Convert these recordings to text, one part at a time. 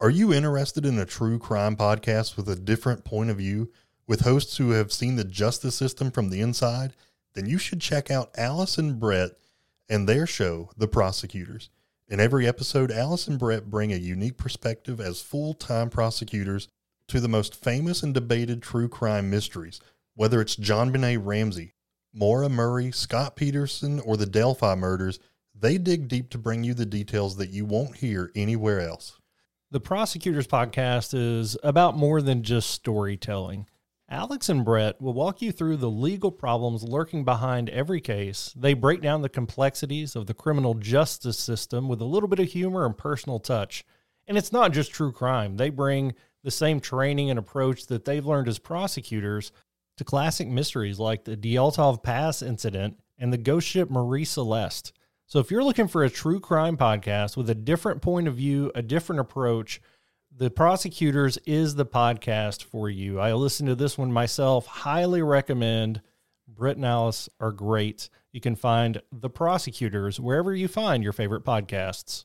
Are you interested in a true crime podcast with a different point of view, with hosts who have seen the justice system from the inside? Then you should check out Alice and Brett and their show, The Prosecutors. In every episode, Alice and Brett bring a unique perspective as full time prosecutors to the most famous and debated true crime mysteries, whether it's John JonBenét Ramsey, Maura Murray, Scott Peterson, or the Delphi murders. They dig deep to bring you the details that you won't hear anywhere else. The Prosecutors Podcast is about more than just storytelling. Alex and Brett will walk you through the legal problems lurking behind every case. They break down the complexities of the criminal justice system with a little bit of humor and personal touch. And it's not just true crime, they bring the same training and approach that they've learned as prosecutors to classic mysteries like the Dyatlov Pass incident and the ghost ship Marie Celeste. So if you're looking for a true crime podcast with a different point of view, a different approach, The Prosecutors is the podcast for you. I listened to this one myself, highly recommend. Britt and Alice are great. You can find The Prosecutors wherever you find your favorite podcasts.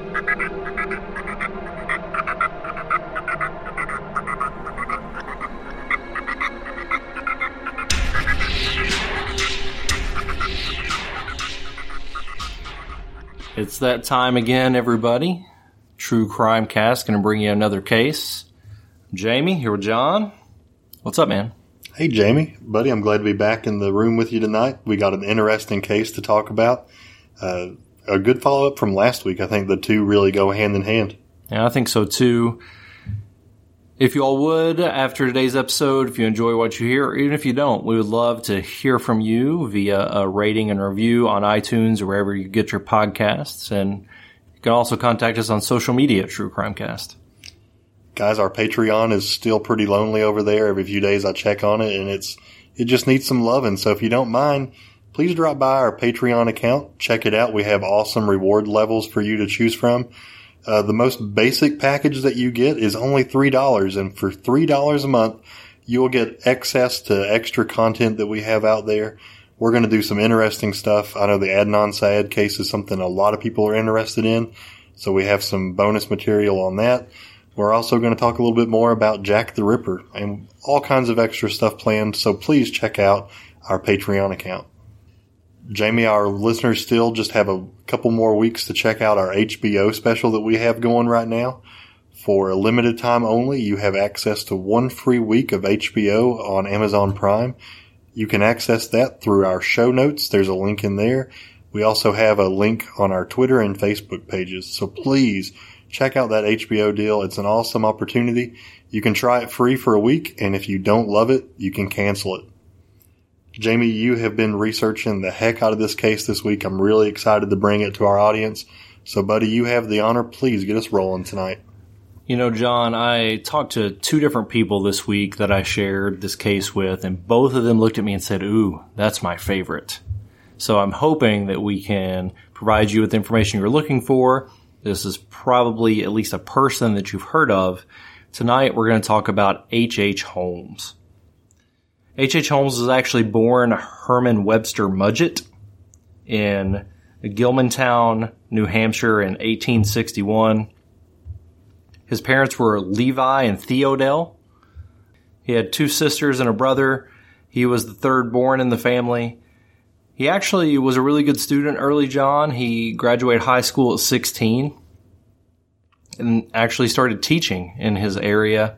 It's that time again, everybody. True Crime Cast going to bring you another case. Jamie here with John. What's up, man? Hey, Jamie, buddy, I'm glad to be back in the room with you tonight. We got an interesting case to talk about. Uh, a good follow up from last week. I think the two really go hand in hand. Yeah, I think so too. If you all would, after today's episode, if you enjoy what you hear, even if you don't, we would love to hear from you via a rating and review on iTunes or wherever you get your podcasts. And you can also contact us on social media True Crime Cast. Guys, our Patreon is still pretty lonely over there. Every few days I check on it and it's, it just needs some loving. So if you don't mind, please drop by our Patreon account. Check it out. We have awesome reward levels for you to choose from. Uh, the most basic package that you get is only $3. And for $3 a month, you will get access to extra content that we have out there. We're going to do some interesting stuff. I know the Adnan Syed case is something a lot of people are interested in. So we have some bonus material on that. We're also going to talk a little bit more about Jack the Ripper and all kinds of extra stuff planned. So please check out our Patreon account. Jamie, our listeners still just have a couple more weeks to check out our HBO special that we have going right now. For a limited time only, you have access to one free week of HBO on Amazon Prime. You can access that through our show notes. There's a link in there. We also have a link on our Twitter and Facebook pages. So please check out that HBO deal. It's an awesome opportunity. You can try it free for a week, and if you don't love it, you can cancel it. Jamie, you have been researching the heck out of this case this week. I'm really excited to bring it to our audience. So, buddy, you have the honor. Please get us rolling tonight. You know, John, I talked to two different people this week that I shared this case with, and both of them looked at me and said, Ooh, that's my favorite. So I'm hoping that we can provide you with the information you're looking for. This is probably at least a person that you've heard of. Tonight, we're going to talk about H.H. H. Holmes. H.H. H. Holmes was actually born Herman Webster Mudgett in Gilmanton, New Hampshire in 1861. His parents were Levi and Theodate. He had two sisters and a brother. He was the third born in the family. He actually was a really good student early, John. He graduated high school at 16 and actually started teaching in his area.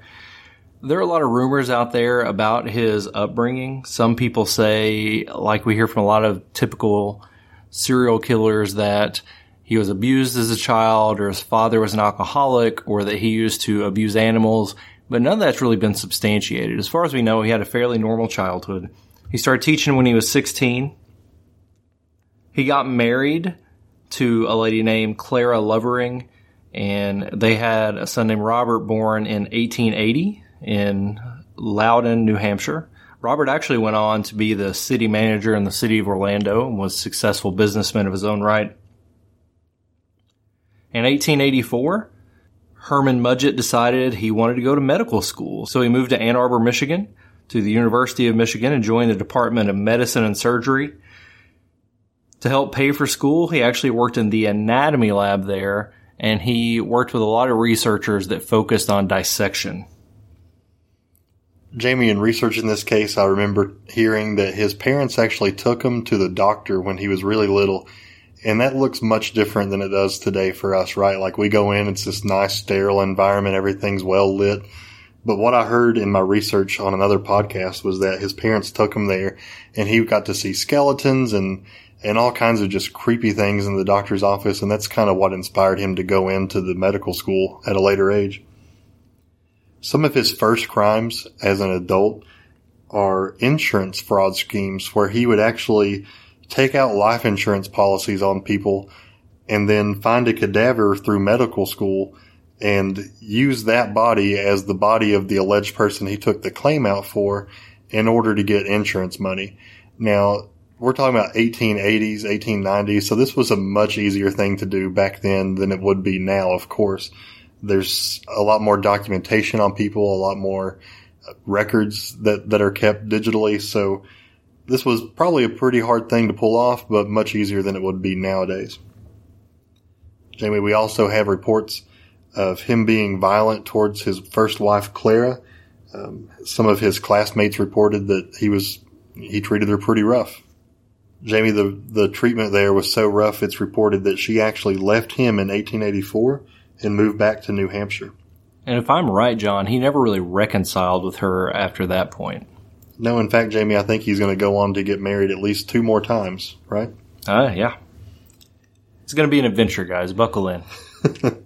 There are a lot of rumors out there about his upbringing. Some people say, like we hear from a lot of typical serial killers, that he was abused as a child or his father was an alcoholic or that he used to abuse animals, but none of that's really been substantiated. As far as we know, he had a fairly normal childhood. He started teaching when he was 16. He got married to a lady named Clara Lovering, and they had a son named Robert born in 1880 in Loudon, New Hampshire. Robert actually went on to be the city manager in the city of Orlando and was a successful businessman of his own right. In 1884, Herman Mudgett decided he wanted to go to medical school, so he moved to Ann Arbor, Michigan, to the University of Michigan and joined the Department of Medicine and Surgery. To help pay for school, he actually worked in the anatomy lab there, and he worked with a lot of researchers that focused on dissection. Jamie, in researching this case, I remember hearing that his parents actually took him to the doctor when he was really little. And that looks much different than it does today for us, right? Like we go in, it's this nice sterile environment, everything's well lit. But what I heard in my research on another podcast was that his parents took him there and he got to see skeletons and, and all kinds of just creepy things in the doctor's office. And that's kind of what inspired him to go into the medical school at a later age. Some of his first crimes as an adult are insurance fraud schemes where he would actually take out life insurance policies on people and then find a cadaver through medical school and use that body as the body of the alleged person he took the claim out for in order to get insurance money. Now, we're talking about 1880s, 1890s, so this was a much easier thing to do back then than it would be now, of course. There's a lot more documentation on people, a lot more records that, that are kept digitally, so this was probably a pretty hard thing to pull off, but much easier than it would be nowadays. Jamie, we also have reports of him being violent towards his first wife, Clara. Um, some of his classmates reported that he was he treated her pretty rough. Jamie, the the treatment there was so rough, it's reported that she actually left him in 1884 and moved back to New Hampshire. And if I'm right, John, he never really reconciled with her after that point. No, in fact, Jamie, I think he's going to go on to get married at least two more times, right? Uh, yeah. It's going to be an adventure, guys. Buckle in.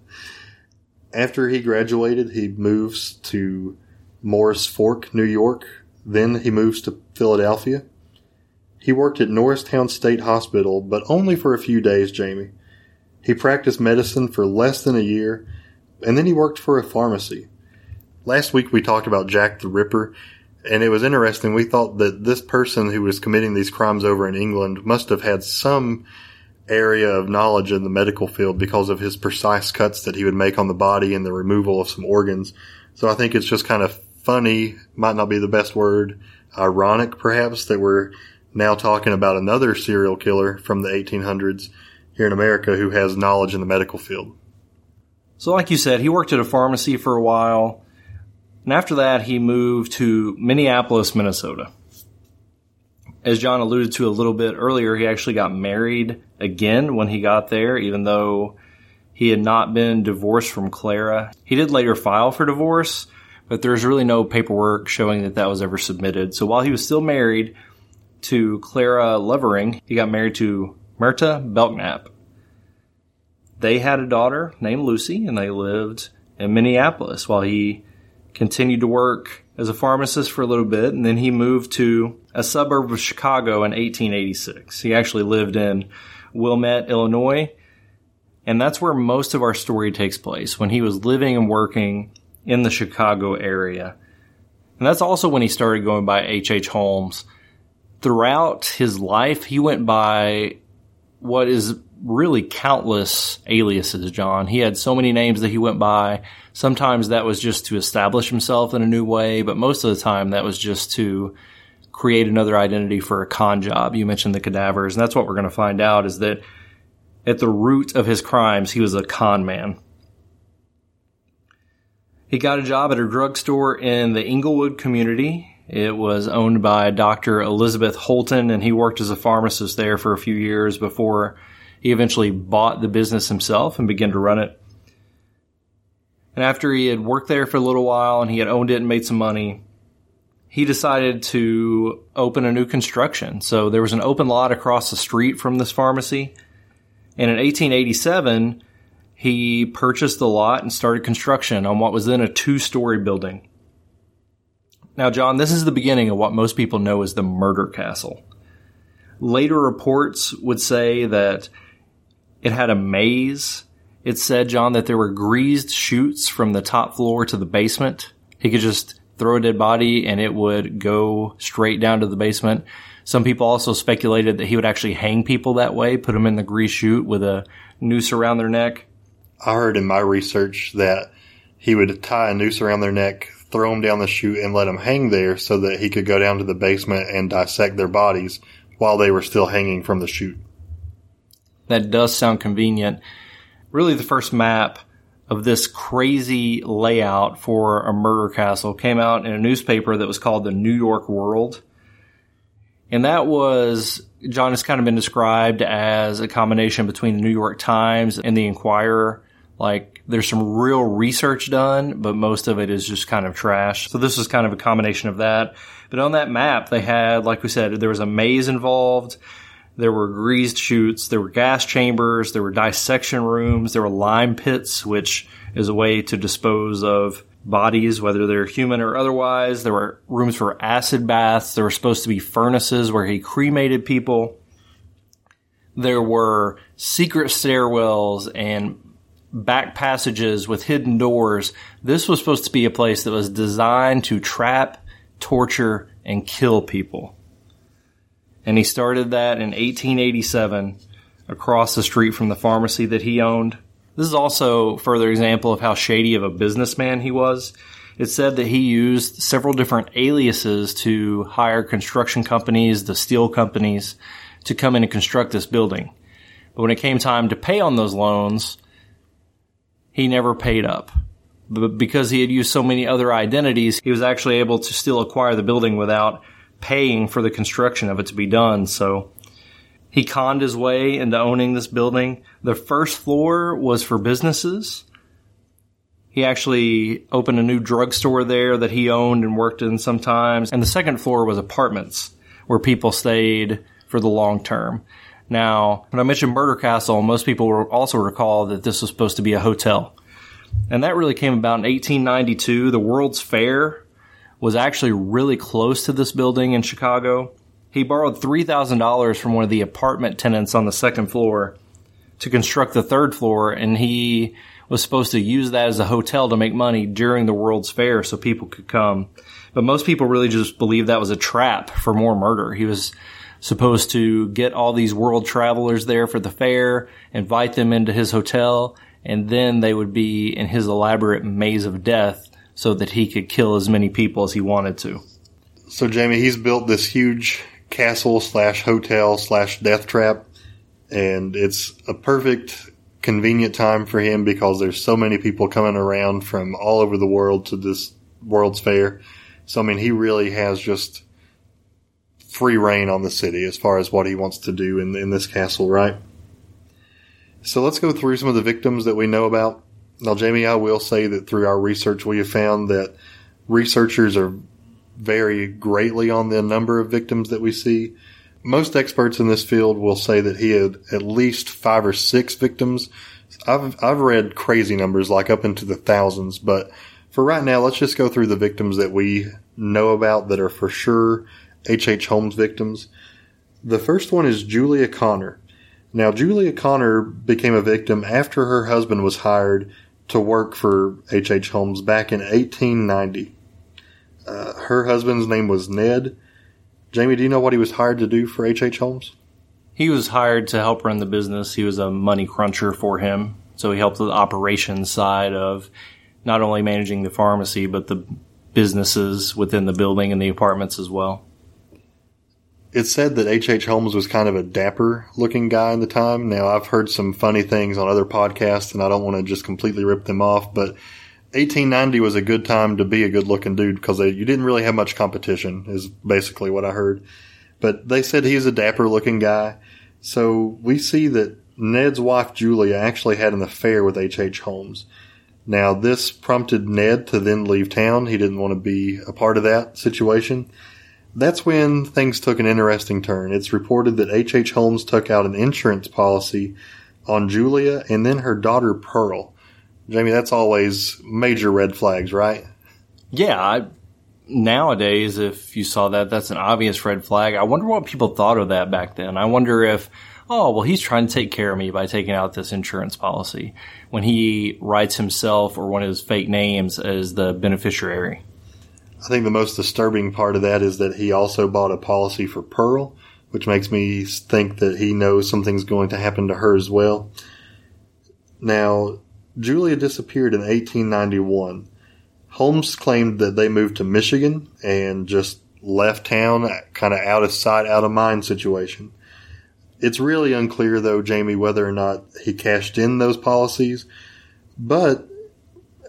After he graduated, he moves to Mooers Fork, New York. Then he moves to Philadelphia. He worked at Norristown State Hospital, but only for a few days, Jamie. He practiced medicine for less than a year, and then he worked for a pharmacy. Last week we talked about Jack the Ripper, and it was interesting. We thought that this person who was committing these crimes over in England must have had some area of knowledge in the medical field because of his precise cuts that he would make on the body and the removal of some organs. So I think it's just kind of funny, might not be the best word, ironic perhaps that we're now talking about another serial killer from the 1800s here in America who has knowledge in the medical field. So, like you said, he worked at a pharmacy for a while. And after that, he moved to Minneapolis, Minnesota. As John alluded to a little bit earlier, he actually got married again when he got there, even though he had not been divorced from Clara. He did later file for divorce, but there's really no paperwork showing that that was ever submitted. So while he was still married to Clara Lovering, he got married to Myrta Belknap. They had a daughter named Lucy, and they lived in Minneapolis while he continued to work as a pharmacist for a little bit, and then he moved to a suburb of Chicago in 1886. He actually lived in Wilmette, Illinois, and that's where most of our story takes place when he was living and working in the Chicago area. And that's also when he started going by H.H. H. Holmes. Throughout his life, he went by what is really countless aliases, John. He had so many names that he went by. Sometimes that was just to establish himself in a new way, but most of the time that was just to create another identity for a con job. You mentioned the cadavers, and that's what we're going to find out is that at the root of his crimes, he was a con man. He got a job at a drugstore in the Englewood community. It was owned by Dr. Elizabeth Holton, and he worked as a pharmacist there for a few years before he eventually bought the business himself and began to run it. And after he had worked there for a little while and he had owned it and made some money, he decided to open a new construction. So there was an open lot across the street from this pharmacy. And in 1887, he purchased the lot and started construction on what was then a two story building. Now, John, this is the beginning of what most people know as the murder castle. Later reports would say that it had a maze. It said, John, that there were greased chutes from the top floor to the basement. He could just throw a dead body and it would go straight down to the basement. Some people also speculated that he would actually hang people that way, put them in the grease chute with a noose around their neck. I heard in my research that he would tie a noose around their neck, throw them down the chute, and let them hang there so that he could go down to the basement and dissect their bodies while they were still hanging from the chute. That does sound convenient. Really, the first map of this crazy layout for a murder castle came out in a newspaper that was called the New York World. And that was, John has kind of been described as a combination between the New York Times and the Inquirer. Like, there's some real research done, but most of it is just kind of trash. So this was kind of a combination of that. But on that map, they had, like we said, there was a maze involved. There were greased chutes. There were gas chambers. There were dissection rooms. There were lime pits, which is a way to dispose of bodies, whether they're human or otherwise. There were rooms for acid baths. There were supposed to be furnaces where he cremated people. There were secret stairwells and back passages with hidden doors. This was supposed to be a place that was designed to trap, torture, and kill people and he started that in 1887 across the street from the pharmacy that he owned. This is also a further example of how shady of a businessman he was. It said that he used several different aliases to hire construction companies, the steel companies, to come in and construct this building. But when it came time to pay on those loans, he never paid up. But because he had used so many other identities, he was actually able to still acquire the building without paying for the construction of it to be done. So he conned his way into owning this building. The first floor was for businesses. He actually opened a new drugstore there that he owned and worked in sometimes. And the second floor was apartments where people stayed for the long term. Now, when I mentioned Murder Castle, most people will also recall that this was supposed to be a hotel. And that really came about in 1892. The World's Fair was actually really close to this building in Chicago. He borrowed $3,000 from one of the apartment tenants on the second floor to construct the third floor, and he was supposed to use that as a hotel to make money during the World's Fair so people could come. But most people really just believed that was a trap for more murder. He was supposed to get all these world travelers there for the fair, invite them into his hotel, and then they would be in his elaborate maze of death so that he could kill as many people as he wanted to. So, Jamie, he's built this huge castle slash hotel slash death trap, and it's a perfect, convenient time for him because there's so many people coming around from all over the world to this World's Fair. So, I mean, he really has just free reign on the city as far as what he wants to do in, in this castle, right? So let's go through some of the victims that we know about. Now, Jamie, I will say that through our research, we have found that researchers are vary greatly on the number of victims that we see. Most experts in this field will say that he had at least five or six victims. I've I've read crazy numbers like up into the thousands, but for right now, let's just go through the victims that we know about that are for sure H.H. H. Holmes victims. The first one is Julia Connor. Now, Julia Connor became a victim after her husband was hired to work for H.H. H. Holmes back in 1890. Uh, her husband's name was Ned. Jamie, do you know what he was hired to do for H.H. H. Holmes? He was hired to help run the business. He was a money cruncher for him. So he helped with the operations side of not only managing the pharmacy, but the businesses within the building and the apartments as well it's said that H.H. H. Holmes was kind of a dapper looking guy in the time. Now, I've heard some funny things on other podcasts, and I don't want to just completely rip them off, but 1890 was a good time to be a good looking dude because you didn't really have much competition, is basically what I heard. But they said he's a dapper looking guy. So we see that Ned's wife Julia actually had an affair with H.H. H. Holmes. Now, this prompted Ned to then leave town. He didn't want to be a part of that situation. That's when things took an interesting turn. It's reported that H.H. H. Holmes took out an insurance policy on Julia and then her daughter Pearl. Jamie, that's always major red flags, right? Yeah, I, nowadays, if you saw that, that's an obvious red flag. I wonder what people thought of that back then. I wonder if, oh, well, he's trying to take care of me by taking out this insurance policy when he writes himself or one of his fake names as the beneficiary. I think the most disturbing part of that is that he also bought a policy for Pearl, which makes me think that he knows something's going to happen to her as well. Now, Julia disappeared in 1891. Holmes claimed that they moved to Michigan and just left town, kind of out of sight, out of mind situation. It's really unclear, though, Jamie, whether or not he cashed in those policies. But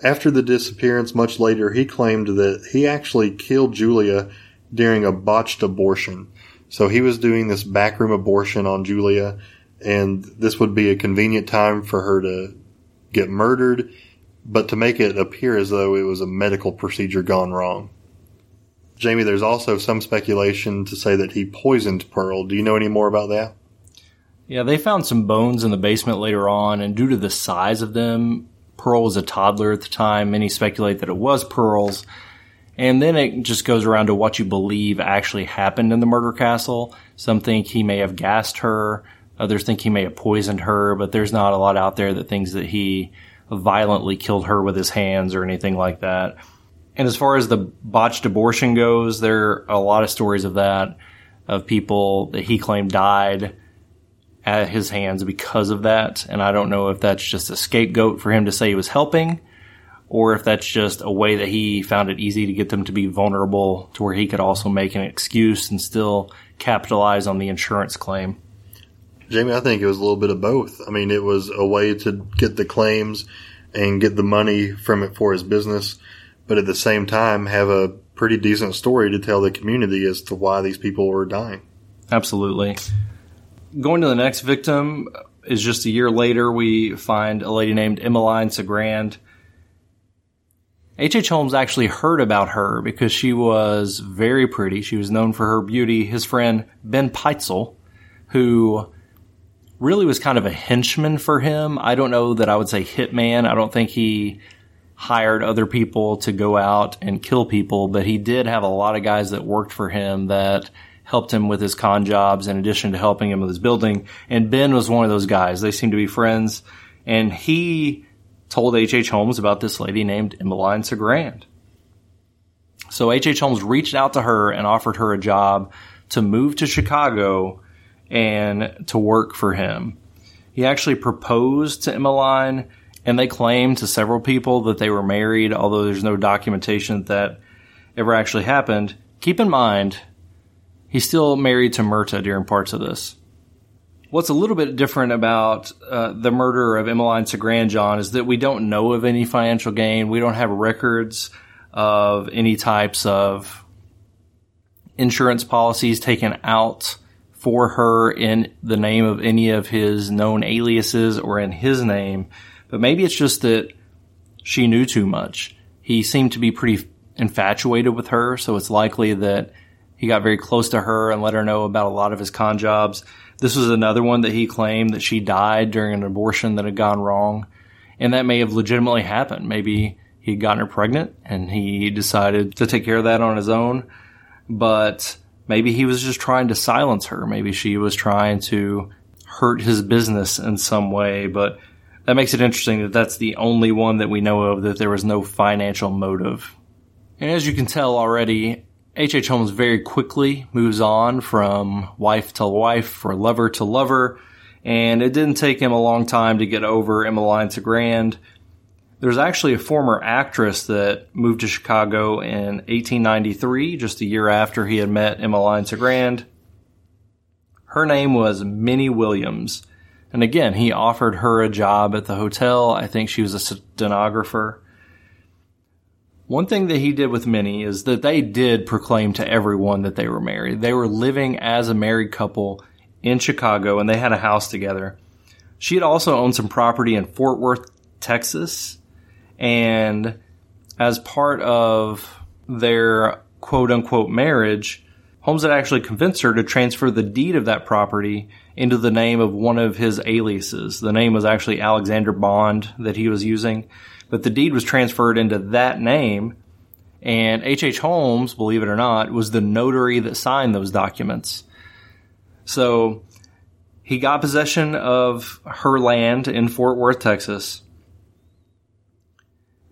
after the disappearance, much later, he claimed that he actually killed Julia during a botched abortion. So he was doing this backroom abortion on Julia, and this would be a convenient time for her to get murdered, but to make it appear as though it was a medical procedure gone wrong. Jamie, there's also some speculation to say that he poisoned Pearl. Do you know any more about that? Yeah, they found some bones in the basement later on, and due to the size of them, Pearl was a toddler at the time. Many speculate that it was Pearl's. And then it just goes around to what you believe actually happened in the murder castle. Some think he may have gassed her. Others think he may have poisoned her, but there's not a lot out there that thinks that he violently killed her with his hands or anything like that. And as far as the botched abortion goes, there are a lot of stories of that, of people that he claimed died at his hands because of that. And I don't know if that's just a scapegoat for him to say he was helping or if that's just a way that he found it easy to get them to be vulnerable to where he could also make an excuse and still capitalize on the insurance claim. Jamie, I think it was a little bit of both. I mean, it was a way to get the claims and get the money from it for his business, but at the same time have a pretty decent story to tell the community as to why these people were dying. Absolutely. Going to the next victim is just a year later. We find a lady named Emmeline Cigrand. H.H. Holmes actually heard about her because she was very pretty. She was known for her beauty. His friend Ben Pitezel, who really was kind of a henchman for him. I don't know that I would say hitman. I don't think he hired other people to go out and kill people, but he did have a lot of guys that worked for him that helped him with his con jobs in addition to helping him with his building. And Ben was one of those guys. They seemed to be friends. And he told H.H. H. Holmes about this lady named Emmeline Cigrand. So H.H. H. Holmes reached out to her and offered her a job to move to Chicago and to work for him. He actually proposed to Emmeline, and they claimed to several people that they were married, although there's no documentation that ever actually happened. Keep in mind, he's still married to Myrta during parts of this. What's a little bit different about uh, the murder of Emmeline Cigrand, John, is that we don't know of any financial gain. We don't have records of any types of insurance policies taken out for her in the name of any of his known aliases or in his name. But maybe it's just that she knew too much. He seemed to be pretty infatuated with her, so it's likely that he got very close to her and let her know about a lot of his con jobs. This was another one that he claimed that she died during an abortion that had gone wrong. And that may have legitimately happened. Maybe he had gotten her pregnant and he decided to take care of that on his own. But maybe he was just trying to silence her. Maybe she was trying to hurt his business in some way. But that makes it interesting that that's the only one that we know of that there was no financial motive. And as you can tell already, H.H. H. Holmes very quickly moves on from wife to wife or lover to lover, and it didn't take him a long time to get over Emmeline Cigrand. There's actually a former actress that moved to Chicago in 1893, just a year after he had met Emmeline Cigrand. Her name was Minnie Williams. And again, he offered her a job at the hotel. I think she was a stenographer. One thing that he did with Minnie is that they did proclaim to everyone that they were married. They were living as a married couple in Chicago and they had a house together. She had also owned some property in Fort Worth, Texas. And as part of their quote unquote marriage, Holmes had actually convinced her to transfer the deed of that property into the name of one of his aliases. The name was actually Alexander Bond that he was using, but the deed was transferred into that name. And H.H. H. Holmes, believe it or not, was the notary that signed those documents. So he got possession of her land in Fort Worth, Texas.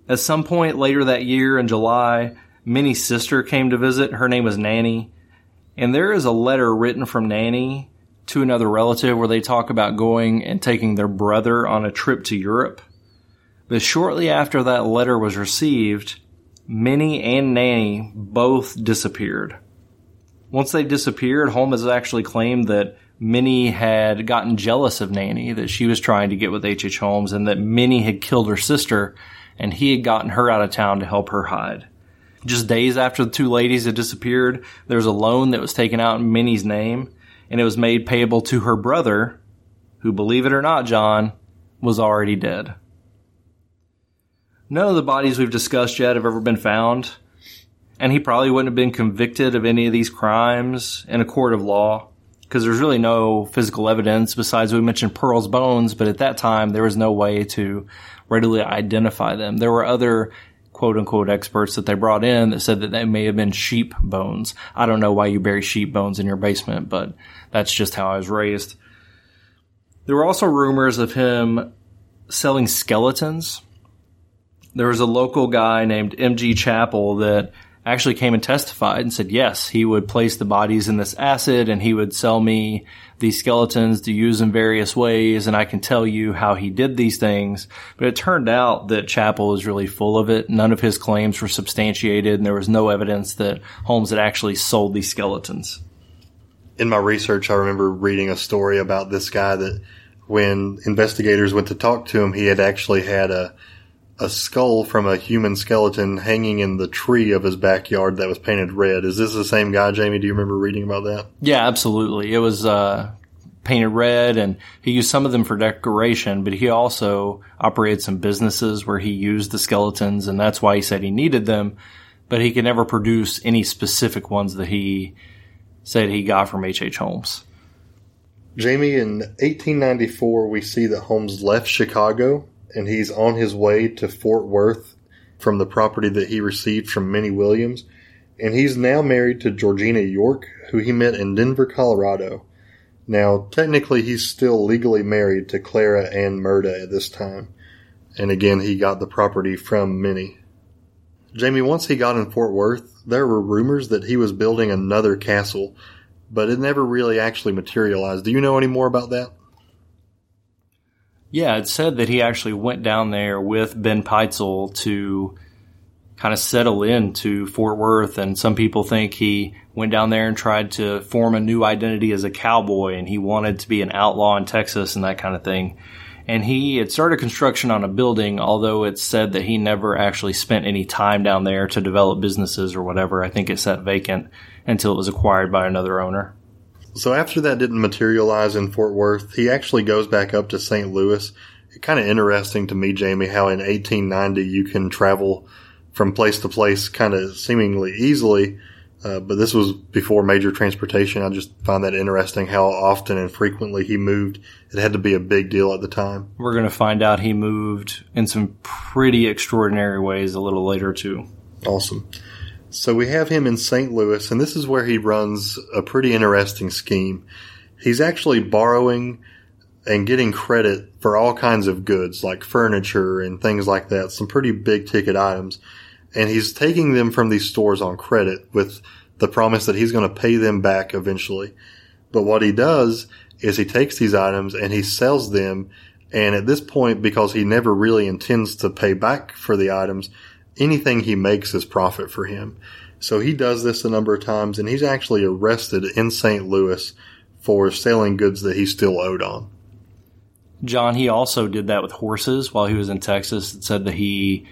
At some point later that year in July, Minnie's sister came to visit. Her name was Nanny. And there is a letter written from Nanny to another relative where they talk about going and taking their brother on a trip to Europe. But shortly after that letter was received, Minnie and Nanny both disappeared. Once they disappeared, Holmes actually claimed that Minnie had gotten jealous of Nanny, that she was trying to get with H.H. H. Holmes, and that Minnie had killed her sister, and he had gotten her out of town to help her hide. Just days after the two ladies had disappeared, there was a loan that was taken out in Minnie's name, and it was made payable to her brother, who, believe it or not, John, was already dead. None of the bodies we've discussed yet have ever been found, and he probably wouldn't have been convicted of any of these crimes in a court of law because there's really no physical evidence besides we mentioned Pearl's bones, but at that time there was no way to readily identify them. There were other quote unquote experts that they brought in that said that they may have been sheep bones. I don't know why you bury sheep bones in your basement, but that's just how I was raised. There were also rumors of him selling skeletons. There was a local guy named M.G. Chapel that actually came and testified and said, yes, he would place the bodies in this acid and he would sell me these skeletons to use in various ways. And I can tell you how he did these things. But it turned out that Chapel was really full of it. None of his claims were substantiated and there was no evidence that Holmes had actually sold these skeletons. In my research, I remember reading a story about this guy that when investigators went to talk to him, he had actually had a a skull from a human skeleton hanging in the tree of his backyard that was painted red. Is this the same guy, Jamie? Do you remember reading about that? Yeah, absolutely. It was uh, painted red, and he used some of them for decoration, but he also operated some businesses where he used the skeletons, and that's why he said he needed them, but he could never produce any specific ones that he said he got from H.H. H. Holmes. Jamie, in 1894, we see that Holmes left Chicago and he's on his way to Fort Worth from the property that he received from Minnie Williams. And he's now married to Georgina Yoke, who he met in Denver, Colorado. Now, technically, he's still legally married to Clara Ann Myrta at this time. And again, he got the property from Minnie. Jamie, once he got in Fort Worth, there were rumors that he was building another castle, but it never really actually materialized. Do you know any more about that? Yeah, it said that he actually went down there with Ben Pitezel to kind of settle into Fort Worth. And some people think he went down there and tried to form a new identity as a cowboy and he wanted to be an outlaw in Texas and that kind of thing. And he had started construction on a building, although it's said that he never actually spent any time down there to develop businesses or whatever. I think it sat vacant until it was acquired by another owner. So after that didn't materialize in Fort Worth, he actually goes back up to St. Louis. Kind of interesting to me, Jamie, how in 1890 you can travel from place to place kind of seemingly easily. Uh, but this was before major transportation. I just find that interesting how often and frequently he moved. It had to be a big deal at the time. We're going to find out he moved in some pretty extraordinary ways a little later, too. Awesome. So we have him in St. Louis, and this is where he runs a pretty interesting scheme. He's actually borrowing and getting credit for all kinds of goods like furniture and things like that, some pretty big ticket items. And he's taking them from these stores on credit with the promise that he's going to pay them back eventually. But what he does is he takes these items and he sells them. And at this point, because he never really intends to pay back for the items, anything he makes is profit for him. So he does this a number of times and he's actually arrested in St. Louis for selling goods that he still owed on. John, he also did that with horses while he was in Texas. It said that he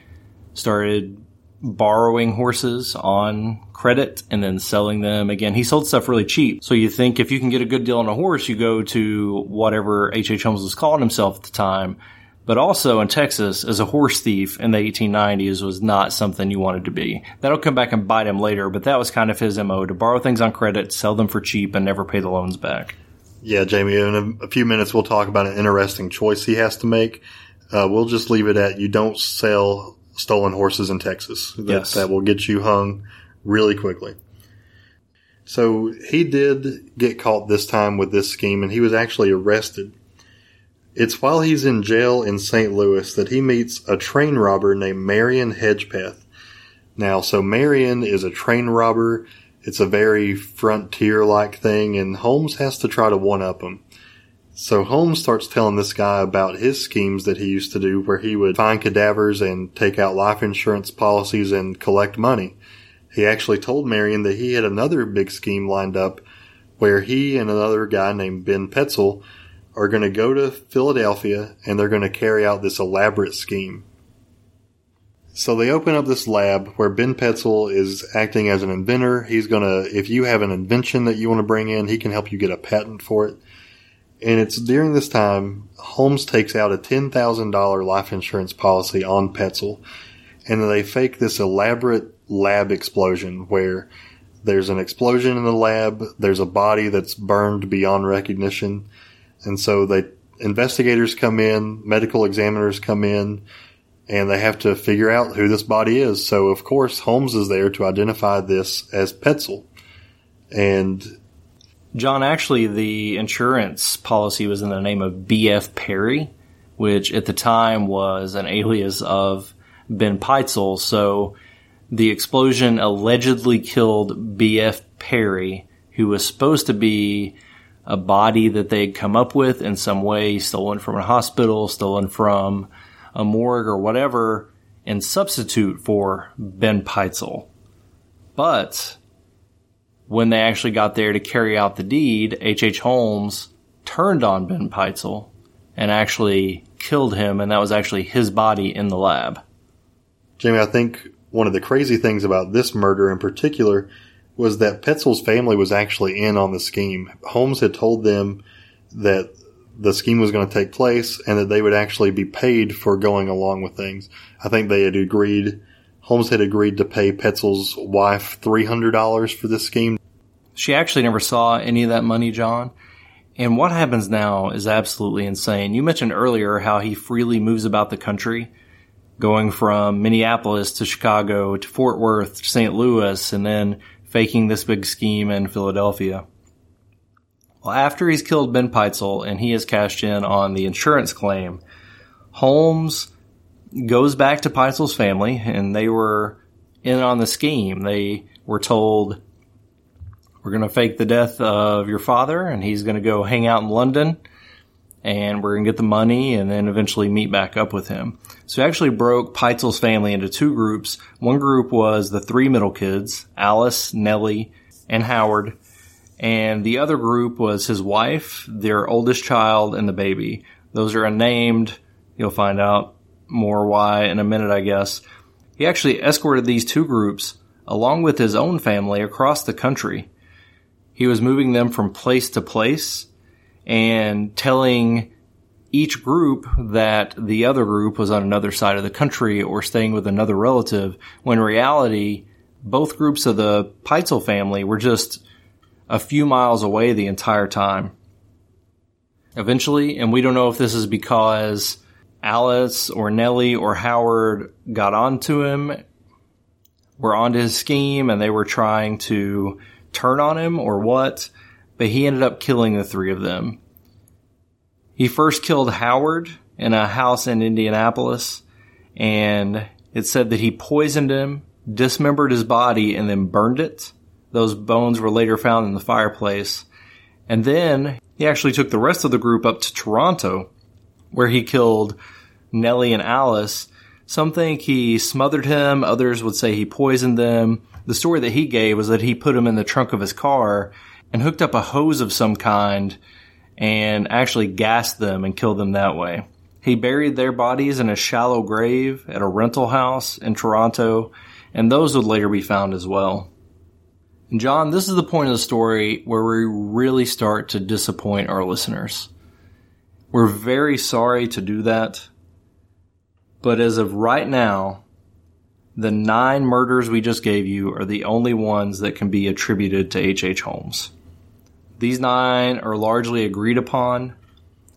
started borrowing horses on credit and then selling them again. He sold stuff really cheap. So you think if you can get a good deal on a horse, you go to whatever H.H. H. Holmes was calling himself at the time, But also in Texas, as a horse thief in the 1890s was not something you wanted to be. That'll come back and bite him later, but that was kind of his MO to borrow things on credit, sell them for cheap, and never pay the loans back. Yeah, Jamie, in a, few minutes we'll talk about an interesting choice he has to make. Uh, we'll just leave it at you don't sell stolen horses in Texas. That, Yes. that will get you hung really quickly. So he did get caught this time with this scheme and he was actually arrested. It's while he's in jail in St. Louis that he meets a train robber named Marion Hedgepeth. Now, so Marion is a train robber. It's a very frontier like thing and Holmes has to try to one up him. So Holmes starts telling this guy about his schemes that he used to do where he would find cadavers and take out life insurance policies and collect money. He actually told Marion that he had another big scheme lined up where he and another guy named Ben Pitezel are going to go to Philadelphia and they're going to carry out this elaborate scheme. So they open up this lab where Ben Pitezel is acting as an inventor. He's going to, if you have an invention that you want to bring in, he can help you get a patent for it. And it's during this time, Holmes takes out a $10,000 life insurance policy on Pitezel. And they fake this elaborate lab explosion where there's an explosion in the lab, there's a body that's burned beyond recognition. And so they, investigators come in, medical examiners come in, and they have to figure out who this body is. So of course, Holmes is there to identify this as Pitezel. And John, actually, the insurance policy was in the name of B.F. Perry, which at the time was an alias of Ben Pitezel. So the explosion allegedly killed B.F. Perry, who was supposed to be a body that they'd come up with in some way, stolen from a hospital, stolen from a morgue or whatever, and substitute for Ben Pitezel. But when they actually got there to carry out the deed, H.H. H. Holmes turned on Ben Pitezel and actually killed him, and that was actually his body in the lab. Jamie, I think one of the crazy things about this murder in particular was that Pitezel's family was actually in on the scheme. Holmes had told them that the scheme was going to take place and that they would actually be paid for going along with things. I think they had agreed, Holmes had agreed to pay Pitezel's wife $300 for this scheme. She actually never saw any of that money, John. And what happens now is absolutely insane. You mentioned earlier how he freely moves about the country, going from Minneapolis to Chicago to Fort Worth to St. Louis, and then faking this big scheme in Philadelphia. Well, after he's killed Ben Pitezel and he has cashed in on the insurance claim, Holmes goes back to Pitezel's family and they were in on the scheme. They were told, we're going to fake the death of your father and he's going to go hang out in London and we're going to get the money and then eventually meet back up with him. So he actually broke Pitezel's family into two groups. One group was the three middle kids, Alice, Nellie, and Howard. And the other group was his wife, their oldest child, and the baby. Those are unnamed. You'll find out more why in a minute, I guess. He actually escorted these two groups along with his own family across the country. He was moving them from place to place and telling each group that the other group was on another side of the country or staying with another relative, when reality, both groups of the Pitezel family were just a few miles away the entire time. Eventually, and we don't know if this is because Alice or Nellie or Howard got onto him, were onto his scheme, and they were trying to turn on him or what, but he ended up killing the three of them. He first killed Howard in a house in Indianapolis, and it said that he poisoned him, dismembered his body, and then burned it. Those bones were later found in the fireplace. And then he actually took the rest of the group up to Toronto, where he killed Nellie and Alice. Some think he smothered him, others would say he poisoned them. The story that he gave was that he put him in the trunk of his car and hooked up a hose of some kind and actually gassed them and killed them that way. He buried their bodies in a shallow grave at a rental house in Toronto, and those would later be found as well. And John, this is the point of the story where we really start to disappoint our listeners. We're very sorry to do that, But as of right now, the nine murders we just gave you are the only ones that can be attributed to H.H. H. Holmes. These nine are largely agreed upon.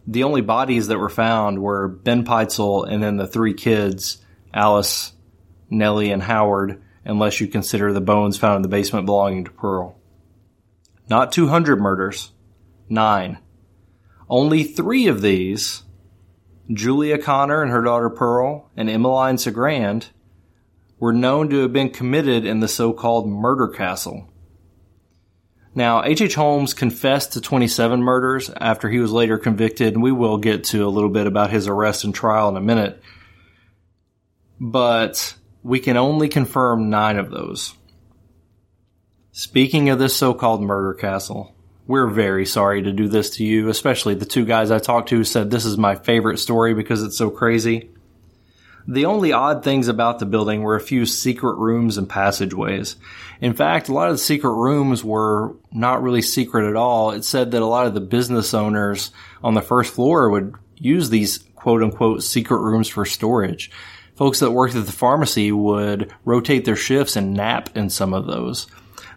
The only bodies that were found were Ben Pitezel and then the three kids, Alice, Nellie, and Howard, unless you consider the bones found in the basement belonging to Pearl. Not 200 murders, nine. Only three of these, Julia Connor and her daughter Pearl, and Emmeline Cigrand, were known to have been committed in the so-called murder castle. Now, H.H. Holmes confessed to 27 murders after he was later convicted, and we will get to a little bit about his arrest and trial in a minute. But we can only confirm nine of those. Speaking of this so-called murder castle, we're very sorry to do this to you, especially the two guys I talked to said this is my favorite story because it's so crazy. The only odd things about the building were a few secret rooms and passageways. In fact, a lot of the secret rooms were not really secret at all. It said that a lot of the business owners on the first floor would use these quote unquote secret rooms for storage. Folks that worked at the pharmacy would rotate their shifts and nap in some of those.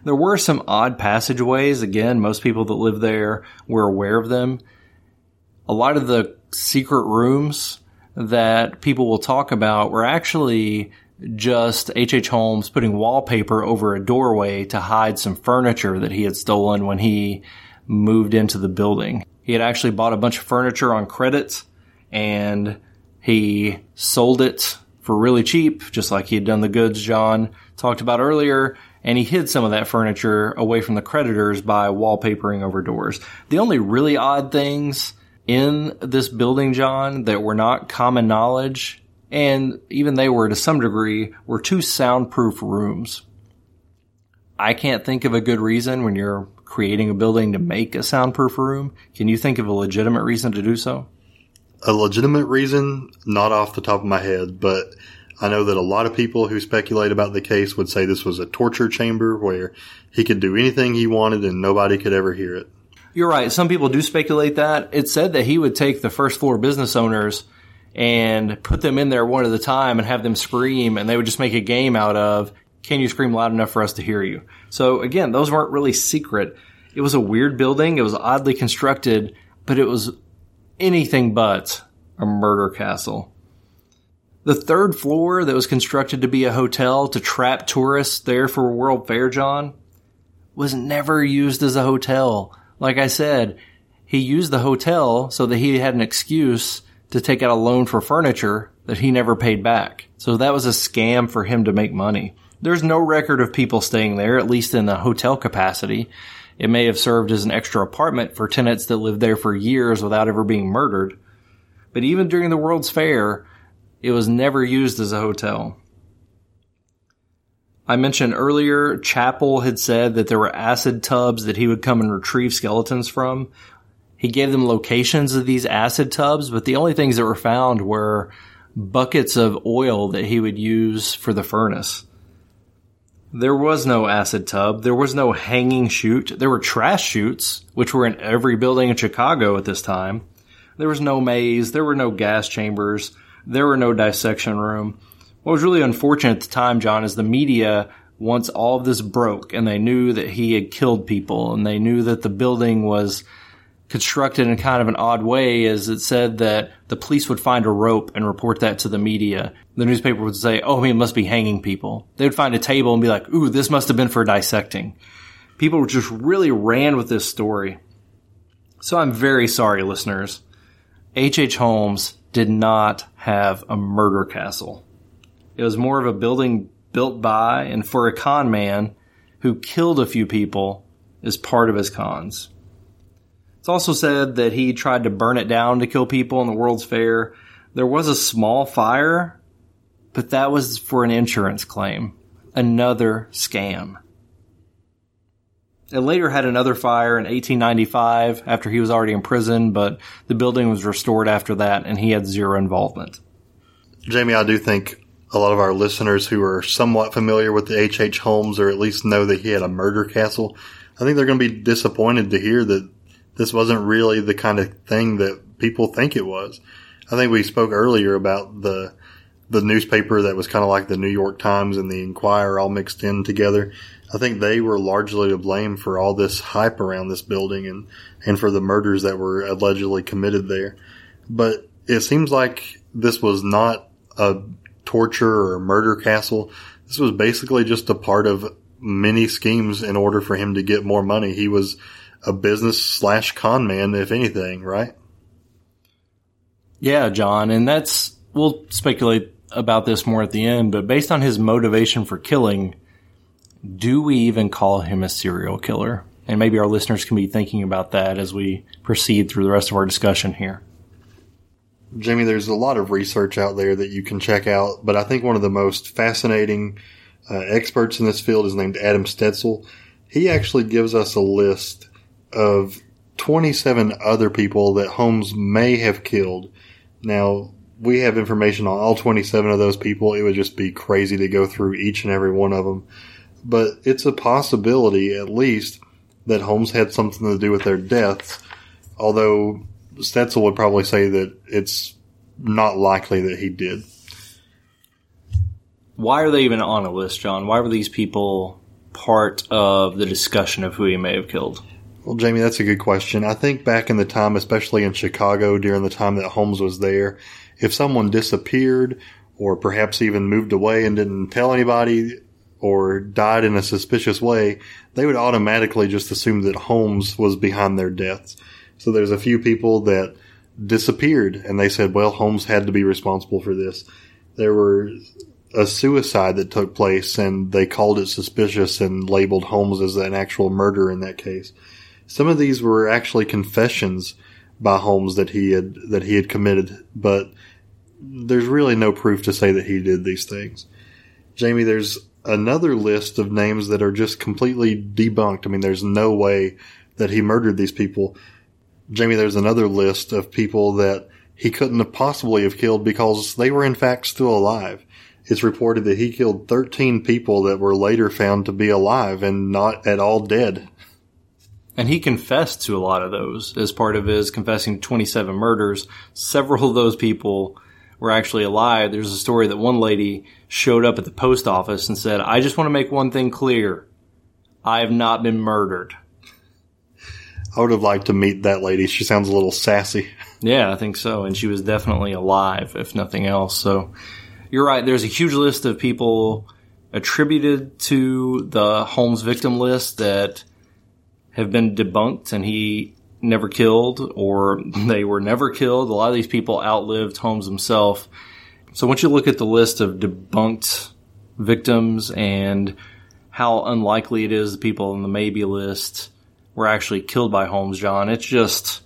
There were some odd passageways. Again, most people that live there were aware of them. A lot of the secret rooms that people will talk about were actually just H.H. H. Holmes putting wallpaper over a doorway to hide some furniture that he had stolen when he moved into the building. He had actually bought a bunch of furniture on credit and he sold it for really cheap, just like he had done the goods John talked about earlier. And he hid some of that furniture away from the creditors by wallpapering over doors. The only really odd things in this building, John, that were not common knowledge, and even they were to some degree, were two soundproof rooms. I can't think of a good reason when you're creating a building to make a soundproof room. Can you think of a legitimate reason to do so? A legitimate reason, not off the top of my head, but I know that a lot of people who speculate about the case would say this was a torture chamber where he could do anything he wanted and nobody could ever hear it. You're right. Some people do speculate that. It said that he would take the first floor business owners and put them in there one at a time and have them scream and they would just make a game out of, can you scream loud enough for us to hear you? So again, those weren't really secret. It was a weird building. It was oddly constructed, but it was anything but a murder castle. The third floor that was constructed to be a hotel to trap tourists there for World Fair, John, was never used as a hotel. Like I said, he used the hotel so that he had an excuse to take out a loan for furniture that he never paid back. So that was a scam for him to make money. There's no record of people staying there, at least in the hotel capacity. It may have served as an extra apartment for tenants that lived there for years without ever being murdered. But even during the World's Fair, it was never used as a hotel. I mentioned earlier, Chappell had said that there were acid tubs that he would come and retrieve skeletons from. He gave them locations of these acid tubs, but the only things that were found were buckets of oil that he would use for the furnace. There was no acid tub. There was no hanging chute. There were trash chutes, which were in every building in Chicago at this time. There was no maze. There were no gas chambers. There were no dissection room. What was really unfortunate at the time, John, is the media, once all of this broke and they knew that he had killed people and they knew that the building was constructed in kind of an odd way is it said that the police would find a rope and report that to the media. The newspaper would say, oh, he must be hanging people. They would find a table and be like, ooh, this must have been for dissecting. People just really ran with this story. So I'm very sorry, listeners. H.H. H. Holmes did not have a murder castle. It was more of a building built by and for a con man who killed a few people as part of his cons. It's also said that he tried to burn it down to kill people in the World's Fair. There was a small fire, but that was for an insurance claim. Another scam. It later had another fire in 1895 after he was already in prison, but the building was restored after that and he had zero involvement. Jamie, I do think a lot of our listeners who are somewhat familiar with the H.H. H. Holmes or at least know that he had a murder castle, I think they're going to be disappointed to hear that this wasn't really the kind of thing that people think it was. I think we spoke earlier about the the newspaper that was kind of like the New York Times and the Inquirer all mixed in together. I think they were largely to blame for all this hype around this building and, and for the murders that were allegedly committed there. But it seems like this was not a torture or murder castle. This was basically just a part of many schemes in order for him to get more money. He was a business slash con man, if anything, right? Yeah, John, and that's we'll speculate about this more at the end, but based on his motivation for killing, do we even call him a serial killer? And maybe our listeners can be thinking about that as we proceed through the rest of our discussion here. Jamie, there's a lot of research out there that you can check out, but I think one of the most fascinating uh, experts in this field is named Adam Stetzel. He actually gives us a list of 27 other people that Holmes may have killed. Now, we have information on all 27 of those people. It would just be crazy to go through each and every one of them. But it's a possibility, at least, that Holmes had something to do with their deaths. Although Stetzel would probably say that it's not likely that he did. Why are they even on a list, John? Why were these people part of the discussion of who he may have killed? Well, Jamie, that's a good question. I think back in the time, especially in Chicago during the time that Holmes was there, if someone disappeared or perhaps even moved away and didn't tell anybody or died in a suspicious way, they would automatically just assume that Holmes was behind their deaths. So there's a few people that disappeared and they said, well, Holmes had to be responsible for this. There were a suicide that took place and they called it suspicious and labeled Holmes as an actual murder in that case. Some of these were actually confessions by Holmes that he had that he had committed, but there's really no proof to say that he did these things. Jamie, there's another list of names that are just completely debunked. I mean, there's no way that he murdered these people. Jamie, there's another list of people that he couldn't have possibly have killed because they were in fact still alive. It's reported that he killed 13 people that were later found to be alive and not at all dead. And he confessed to a lot of those as part of his confessing 27 murders. Several of those people were actually alive. There's a story that one lady showed up at the post office and said, I just want to make one thing clear. I have not been murdered. I would have liked to meet that lady. She sounds a little sassy. Yeah, I think so. And she was definitely alive, if nothing else. So you're right. There's a huge list of people attributed to the Holmes victim list that have been debunked and he never killed or they were never killed. A lot of these people outlived Holmes himself. So once you look at the list of debunked victims and how unlikely it is the people on the maybe list were actually killed by Holmes, John, it's just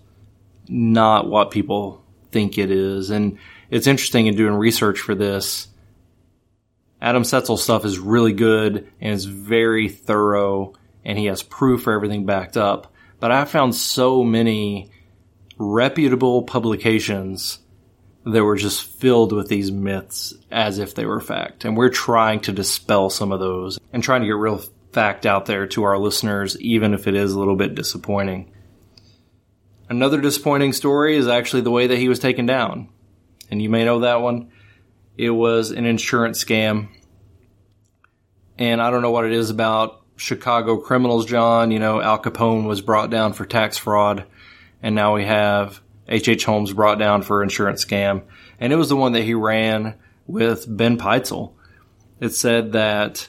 not what people think it is. And it's interesting in doing research for this. Adam Selzer's stuff is really good and is very thorough and he has proof for everything backed up. But I found so many reputable publications that were just filled with these myths as if they were fact. And we're trying to dispel some of those and trying to get real fact out there to our listeners, even if it is a little bit disappointing. Another disappointing story is actually the way that he was taken down. And you may know that one. It was an insurance scam. And I don't know what it is about Chicago criminals, John. You know, Al Capone was brought down for tax fraud, and now we have H.H. Holmes brought down for insurance scam. And it was the one that he ran with Ben Pitezel. It said that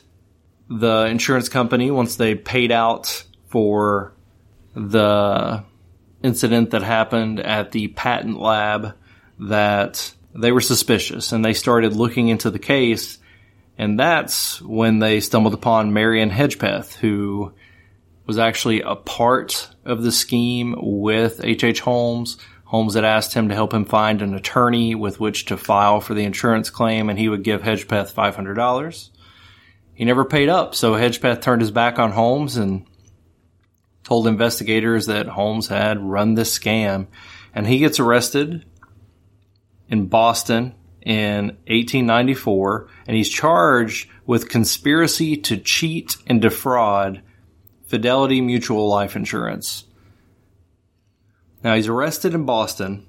the insurance company, once they paid out for the incident that happened at the patent lab, that they were suspicious and they started looking into the case and that's when they stumbled upon Marion Hedgepeth, who was actually a part of the scheme with H.H. H. Holmes. Holmes had asked him to help him find an attorney with which to file for the insurance claim, and he would give Hedgepeth $500. He never paid up, so Hedgepeth turned his back on Holmes and told investigators that Holmes had run this scam. And he gets arrested in Boston in 1894, and he's charged with conspiracy to cheat and defraud Fidelity Mutual Life Insurance. Now he's arrested in Boston,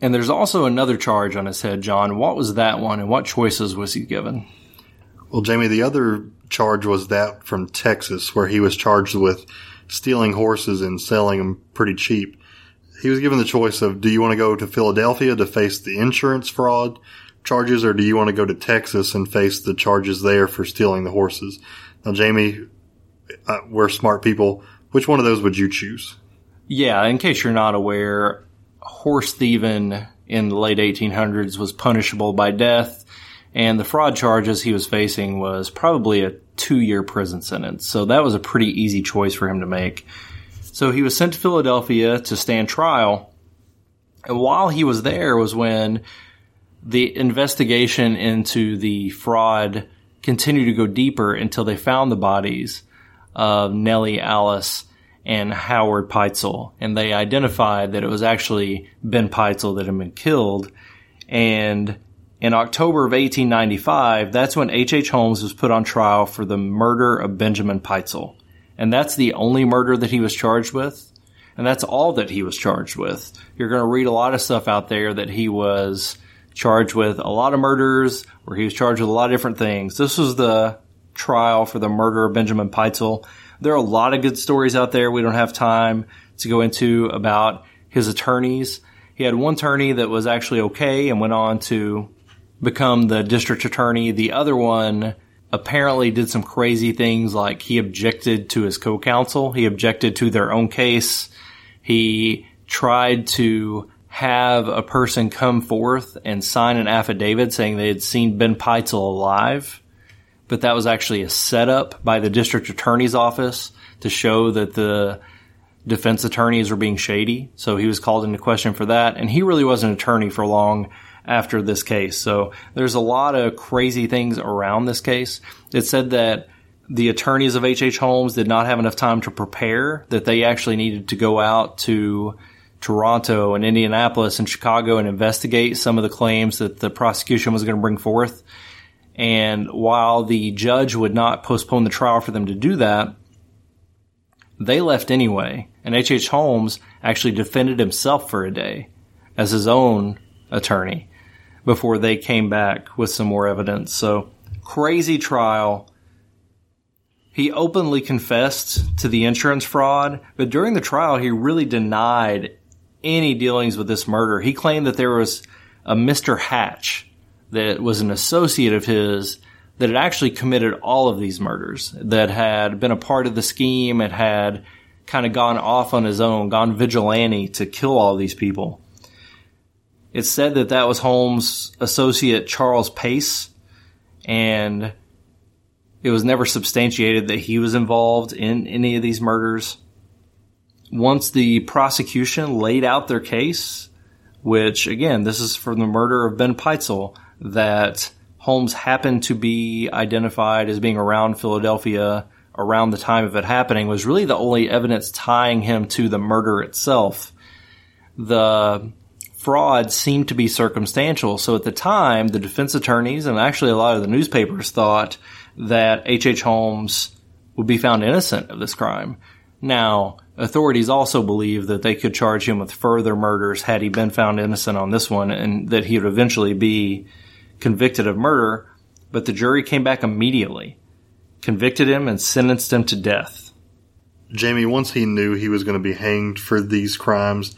And there's also another charge on his head, John. What was that one and what choices was he given? Well, Jamie, the other charge was that from Texas, where he was charged with stealing horses and selling them pretty cheap. He was given the choice of do you want to go to Philadelphia to face the insurance fraud charges, or do you want to go to Texas and face the charges there for stealing the horses? Now, Jamie, uh, we're smart people. Which one of those would you choose? Yeah, in case you're not aware, horse thieving in the late 1800s was punishable by death, and the fraud charges he was facing was probably a two year prison sentence. So that was a pretty easy choice for him to make. So he was sent to Philadelphia to stand trial. And while he was there was when the investigation into the fraud continued to go deeper until they found the bodies of Nellie Alice and Howard Pitezel. And they identified that it was actually Ben Pitezel that had been killed. And in October of 1895, that's when H.H. H. Holmes was put on trial for the murder of Benjamin Pitezel. And that's the only murder that he was charged with. And that's all that he was charged with. You're going to read a lot of stuff out there that he was charged with a lot of murders or he was charged with a lot of different things. This was the trial for the murder of Benjamin Pitezel. There are a lot of good stories out there. We don't have time to go into about his attorneys. He had one attorney that was actually okay and went on to become the district attorney. The other one apparently did some crazy things like he objected to his co-counsel. He objected to their own case. He tried to have a person come forth and sign an affidavit saying they had seen Ben Pitezel alive, but that was actually a setup by the district attorney's office to show that the defense attorneys were being shady. So he was called into question for that, and he really wasn't an attorney for long after this case. So there's a lot of crazy things around this case. It said that the attorneys of H.H. Holmes did not have enough time to prepare, that they actually needed to go out to Toronto and Indianapolis and Chicago and investigate some of the claims that the prosecution was going to bring forth. And while the judge would not postpone the trial for them to do that, they left anyway. And H.H. Holmes actually defended himself for a day as his own attorney before they came back with some more evidence. So crazy trial. He openly confessed to the insurance fraud, but during the trial, he really denied any dealings with this murder. He claimed that there was a Mr. Hatch that was an associate of his that had actually committed all of these murders, that had been a part of the scheme, and had kind of gone off on his own, gone vigilante to kill all these people. It's said that that was Holmes' associate Charles Pace, and it was never substantiated that he was involved in any of these murders. Once the prosecution laid out their case, which again, this is for the murder of Ben Pitezel, that Holmes happened to be identified as being around Philadelphia around the time of it happening, was really the only evidence tying him to the murder itself. The fraud seemed to be circumstantial. So at the time, the defense attorneys and actually a lot of the newspapers thought that H.H. H. Holmes would be found innocent of this crime. Now, authorities also believe that they could charge him with further murders had he been found innocent on this one and that he would eventually be convicted of murder, but the jury came back immediately, convicted him and sentenced him to death. Jamie, once he knew he was going to be hanged for these crimes,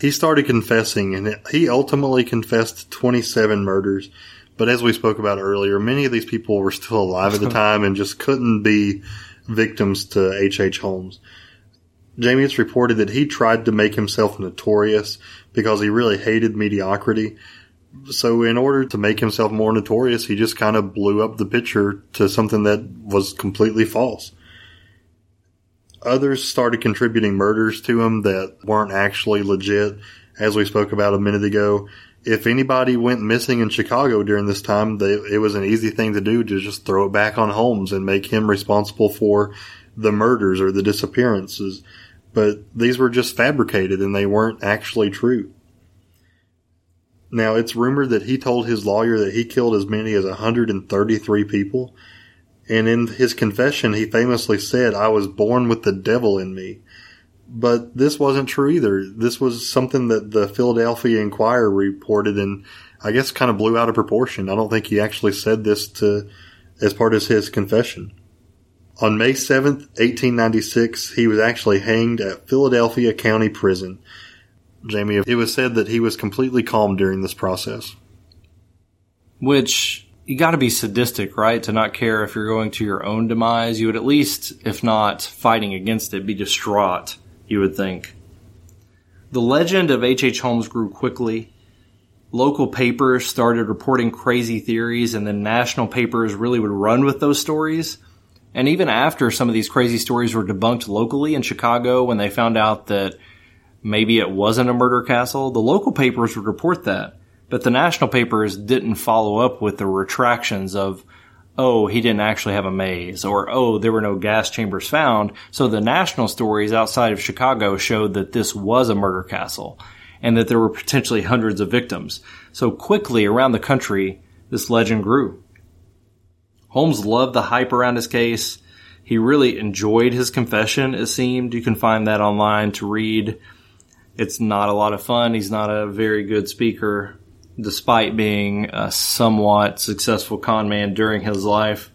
he started confessing and he ultimately confessed 27 murders. But as we spoke about earlier, many of these people were still alive at the time and just couldn't be victims to H.H. H. Holmes. Jamie, it's reported that he tried to make himself notorious because he really hated mediocrity. So in order to make himself more notorious, he just kind of blew up the picture to something that was completely false. Others started contributing murders to him that weren't actually legit. As we spoke about a minute ago, if anybody went missing in Chicago during this time, they, it was an easy thing to do to just throw it back on Holmes and make him responsible for the murders or the disappearances. But these were just fabricated and they weren't actually true. Now, it's rumored that he told his lawyer that he killed as many as 133 people and in his confession, he famously said, I was born with the devil in me. But this wasn't true either. This was something that the Philadelphia Inquirer reported and I guess kind of blew out of proportion. I don't think he actually said this to as part of his confession. On May 7th, 1896, he was actually hanged at Philadelphia County Prison. Jamie, it was said that he was completely calm during this process. Which you got to be sadistic, right? To not care if you're going to your own demise. You would at least, if not fighting against it, be distraught, you would think. The legend of H.H. H. Holmes grew quickly. Local papers started reporting crazy theories, and then national papers really would run with those stories. And even after some of these crazy stories were debunked locally in Chicago, when they found out that maybe it wasn't a murder castle, the local papers would report that. But the national papers didn't follow up with the retractions of, oh, he didn't actually have a maze, or oh, there were no gas chambers found. So the national stories outside of Chicago showed that this was a murder castle and that there were potentially hundreds of victims. So quickly around the country, this legend grew. Holmes loved the hype around his case. He really enjoyed his confession, it seemed. You can find that online to read. It's not a lot of fun. He's not a very good speaker, despite being a somewhat successful con man during his life.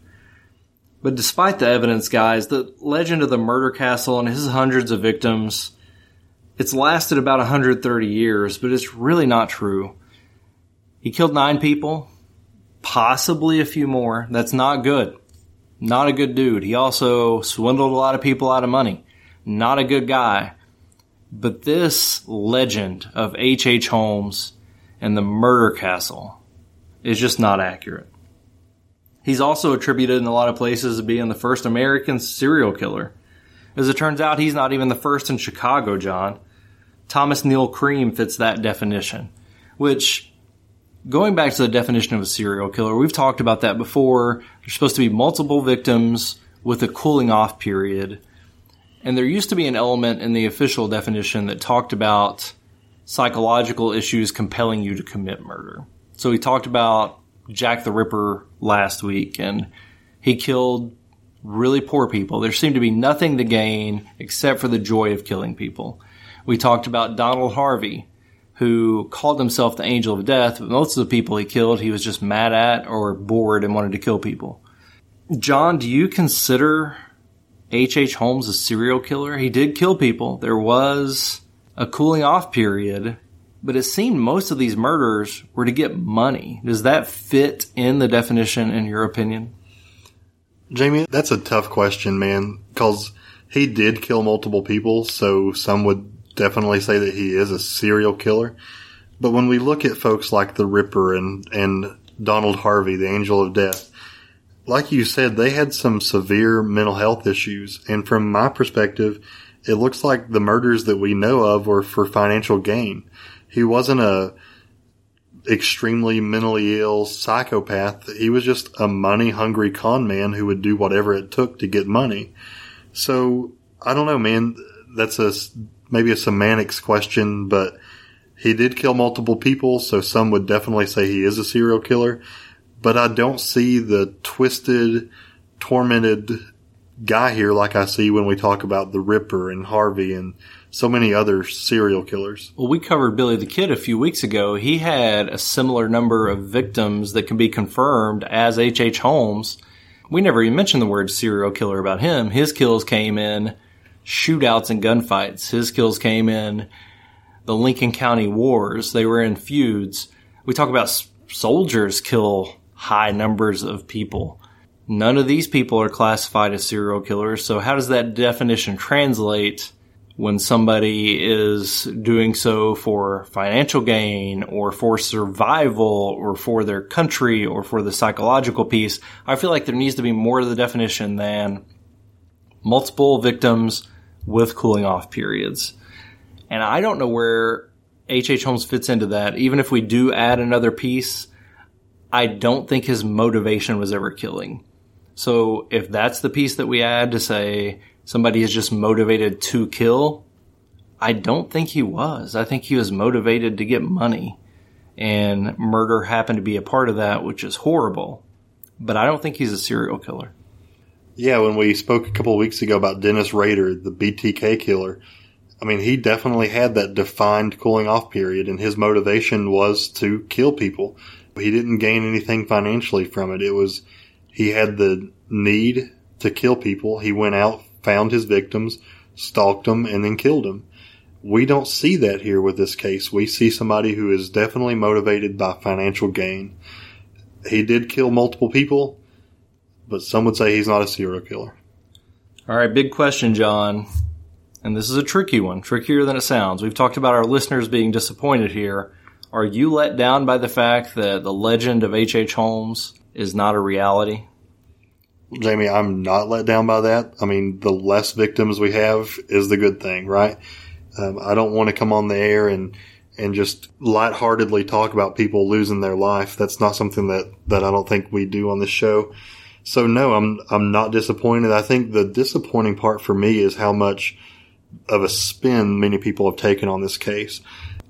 But despite the evidence, guys, the legend of the murder castle and his hundreds of victims, it's lasted about 130 years, but it's really not true. He killed nine people, possibly a few more. That's not good. Not a good dude. He also swindled a lot of people out of money. Not a good guy. But this legend of H.H. H. Holmes and the murder castle is just not accurate. He's also attributed in a lot of places as being the first American serial killer. As it turns out, he's not even the first in Chicago, John. Thomas Neill Cream fits that definition, which going back to the definition of a serial killer, we've talked about that before. There's supposed to be multiple victims with a cooling off period. And there used to be an element in the official definition that talked about psychological issues compelling you to commit murder. So we talked about Jack the Ripper last week and he killed really poor people. There seemed to be nothing to gain except for the joy of killing people. We talked about Donald Harvey, who called himself the angel of death, but most of the people he killed he was just mad at or bored and wanted to kill people. John, do you consider H.H. H. Holmes a serial killer? He did kill people. There was a cooling off period, but it seemed most of these murders were to get money. Does that fit in the definition in your opinion? Jamie, that's a tough question, man, because he did kill multiple people, so some would definitely say that he is a serial killer. But when we look at folks like the Ripper and, and Donald Harvey, the Angel of Death, like you said, they had some severe mental health issues. And from my perspective, it looks like the murders that we know of were for financial gain. He wasn't a extremely mentally ill psychopath. He was just a money hungry con man who would do whatever it took to get money. So I don't know, man. That's a maybe a semantics question, but he did kill multiple people, so some would definitely say he is a serial killer. But I don't see the twisted, tormented guy here like I see when we talk about the Ripper and Harvey and so many other serial killers. Well, we covered Billy the Kid a few weeks ago. He had a similar number of victims that can be confirmed as H.H. H. Holmes. We never even mentioned the word serial killer about him. His kills came in shootouts and gunfights. His kills came in the Lincoln County Wars. They were in feuds. We talk about soldiers kill high numbers of people. None of these people are classified as serial killers. So how does that definition translate when somebody is doing so for financial gain or for survival or for their country or for the psychological piece? I feel like there needs to be more to the definition than multiple victims with cooling off periods. And I don't know where H.H. H. Holmes fits into that. Even if we do add another piece, I don't think his motivation was ever killing. So if that's the piece that we add to say somebody is just motivated to kill, I don't think he was. I think he was motivated to get money. And murder happened to be a part of that, which is horrible. But I don't think he's a serial killer. Yeah, when we spoke a couple of weeks ago about Dennis Rader, the BTK killer, I mean, he definitely had that defined cooling off period, and his motivation was to kill people. He didn't gain anything financially from it. It was he had the need to kill people. He went out, found his victims, stalked them, and then killed them. We don't see that here with this case. We see somebody who is definitely motivated by financial gain. He did kill multiple people, but some would say he's not a serial killer. All right, big question, John. And this is a tricky one, trickier than it sounds. We've talked about our listeners being disappointed here. Are you let down by the fact that the legend of H.H. H. Holmes is not a reality? Jamie, I'm not let down by that. I mean, the less victims we have is the good thing, right? Um, I don't want to come on the air and and just lightheartedly talk about people losing their life. That's not something that that I don't think we do on this show. So no, I'm I'm not disappointed. I think the disappointing part for me is how much of a spin many people have taken on this case.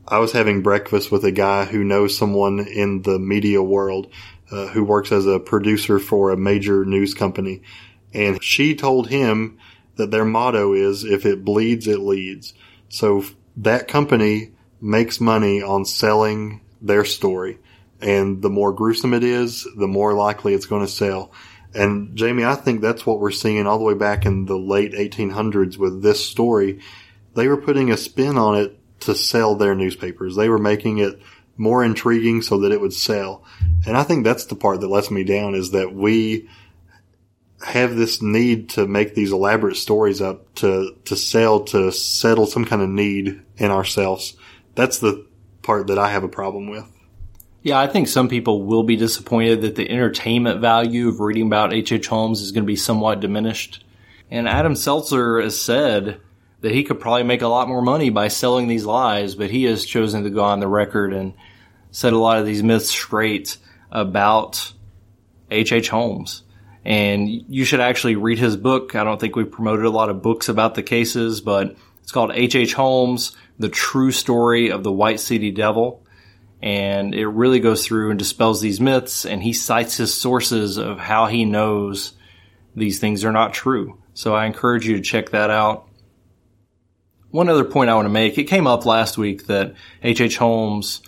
I was having breakfast with a guy who knows someone in the media world uh, who works as a producer for a major news company. And she told him that their motto is if it bleeds, it leads. So that company makes money on selling their story. And the more gruesome it is, the more likely it's going to sell. And Jamie, I think that's what we're seeing all the way back in the late 1800s with this story. They were putting a spin on it to sell their newspapers. They were making it more intriguing so that it would sell. And I think that's the part that lets me down is that we have this need to make these elaborate stories up to, to sell, to settle some kind of need in ourselves. That's the part that I have a problem with. Yeah, I think some people will be disappointed that the entertainment value of reading about H.H. H. Holmes is going to be somewhat diminished. And Adam Selzer has said that he could probably make a lot more money by selling these lies, but he has chosen to go on the record and set a lot of these myths straight about H.H. H. Holmes. And you should actually read his book. I don't think we've promoted a lot of books about the cases, but it's called H.H. H. Holmes, The True Story of the White City Devil. And it really goes through and dispels these myths, and he cites his sources of how he knows these things are not true. So I encourage you to check that out. One other point I want to make, it came up last week that H.H. H. Holmes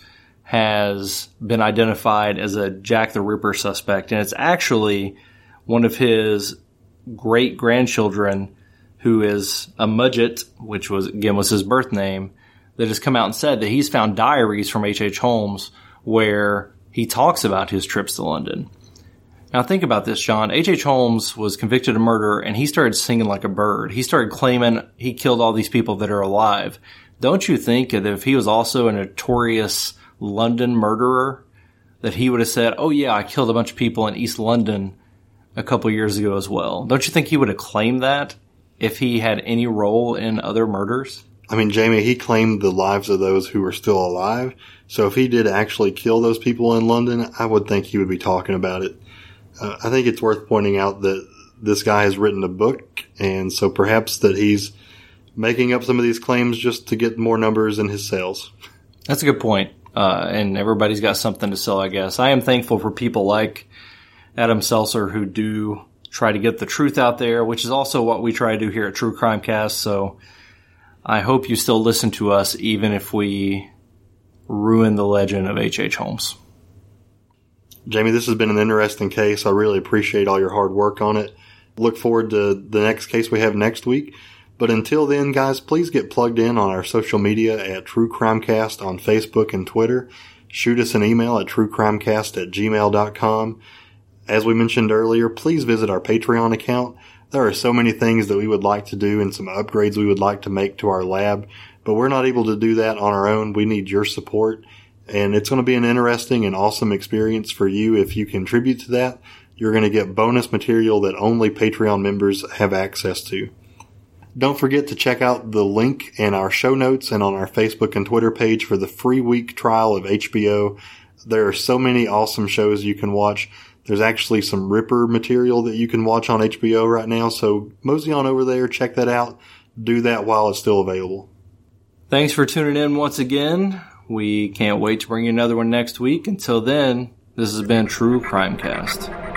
has been identified as a Jack the Ripper suspect, and it's actually one of his great grandchildren who is a Mudgett, which was again was his birth name, that has come out and said that he's found diaries from H.H. H. Holmes where he talks about his trips to London. Now think about this, John. H.H. H. Holmes was convicted of murder and he started singing like a bird. He started claiming he killed all these people that are alive. Don't you think that if he was also a notorious London murderer, that he would have said, oh yeah, I killed a bunch of people in East London a couple years ago as well. Don't you think he would have claimed that if he had any role in other murders? I mean, Jamie, he claimed the lives of those who were still alive. So if he did actually kill those people in London, I would think he would be talking about it. Uh, I think it's worth pointing out that this guy has written a book, and so perhaps that he's making up some of these claims just to get more numbers in his sales. That's a good point. Uh, and everybody's got something to sell, I guess. I am thankful for people like Adam Selzer who do try to get the truth out there, which is also what we try to do here at True Crime Cast. So I hope you still listen to us, even if we ruin the legend of H.H. H. Holmes. Jamie, this has been an interesting case. I really appreciate all your hard work on it. Look forward to the next case we have next week. But until then, guys, please get plugged in on our social media at True Crimecast on Facebook and Twitter. Shoot us an email at truecrimecast at gmail.com. As we mentioned earlier, please visit our Patreon account. There are so many things that we would like to do and some upgrades we would like to make to our lab, but we're not able to do that on our own. We need your support. And it's going to be an interesting and awesome experience for you if you contribute to that. You're going to get bonus material that only Patreon members have access to. Don't forget to check out the link in our show notes and on our Facebook and Twitter page for the free week trial of HBO. There are so many awesome shows you can watch. There's actually some Ripper material that you can watch on HBO right now. So mosey on over there, check that out. Do that while it's still available. Thanks for tuning in once again. We can't wait to bring you another one next week. Until then, this has been True Crimecast.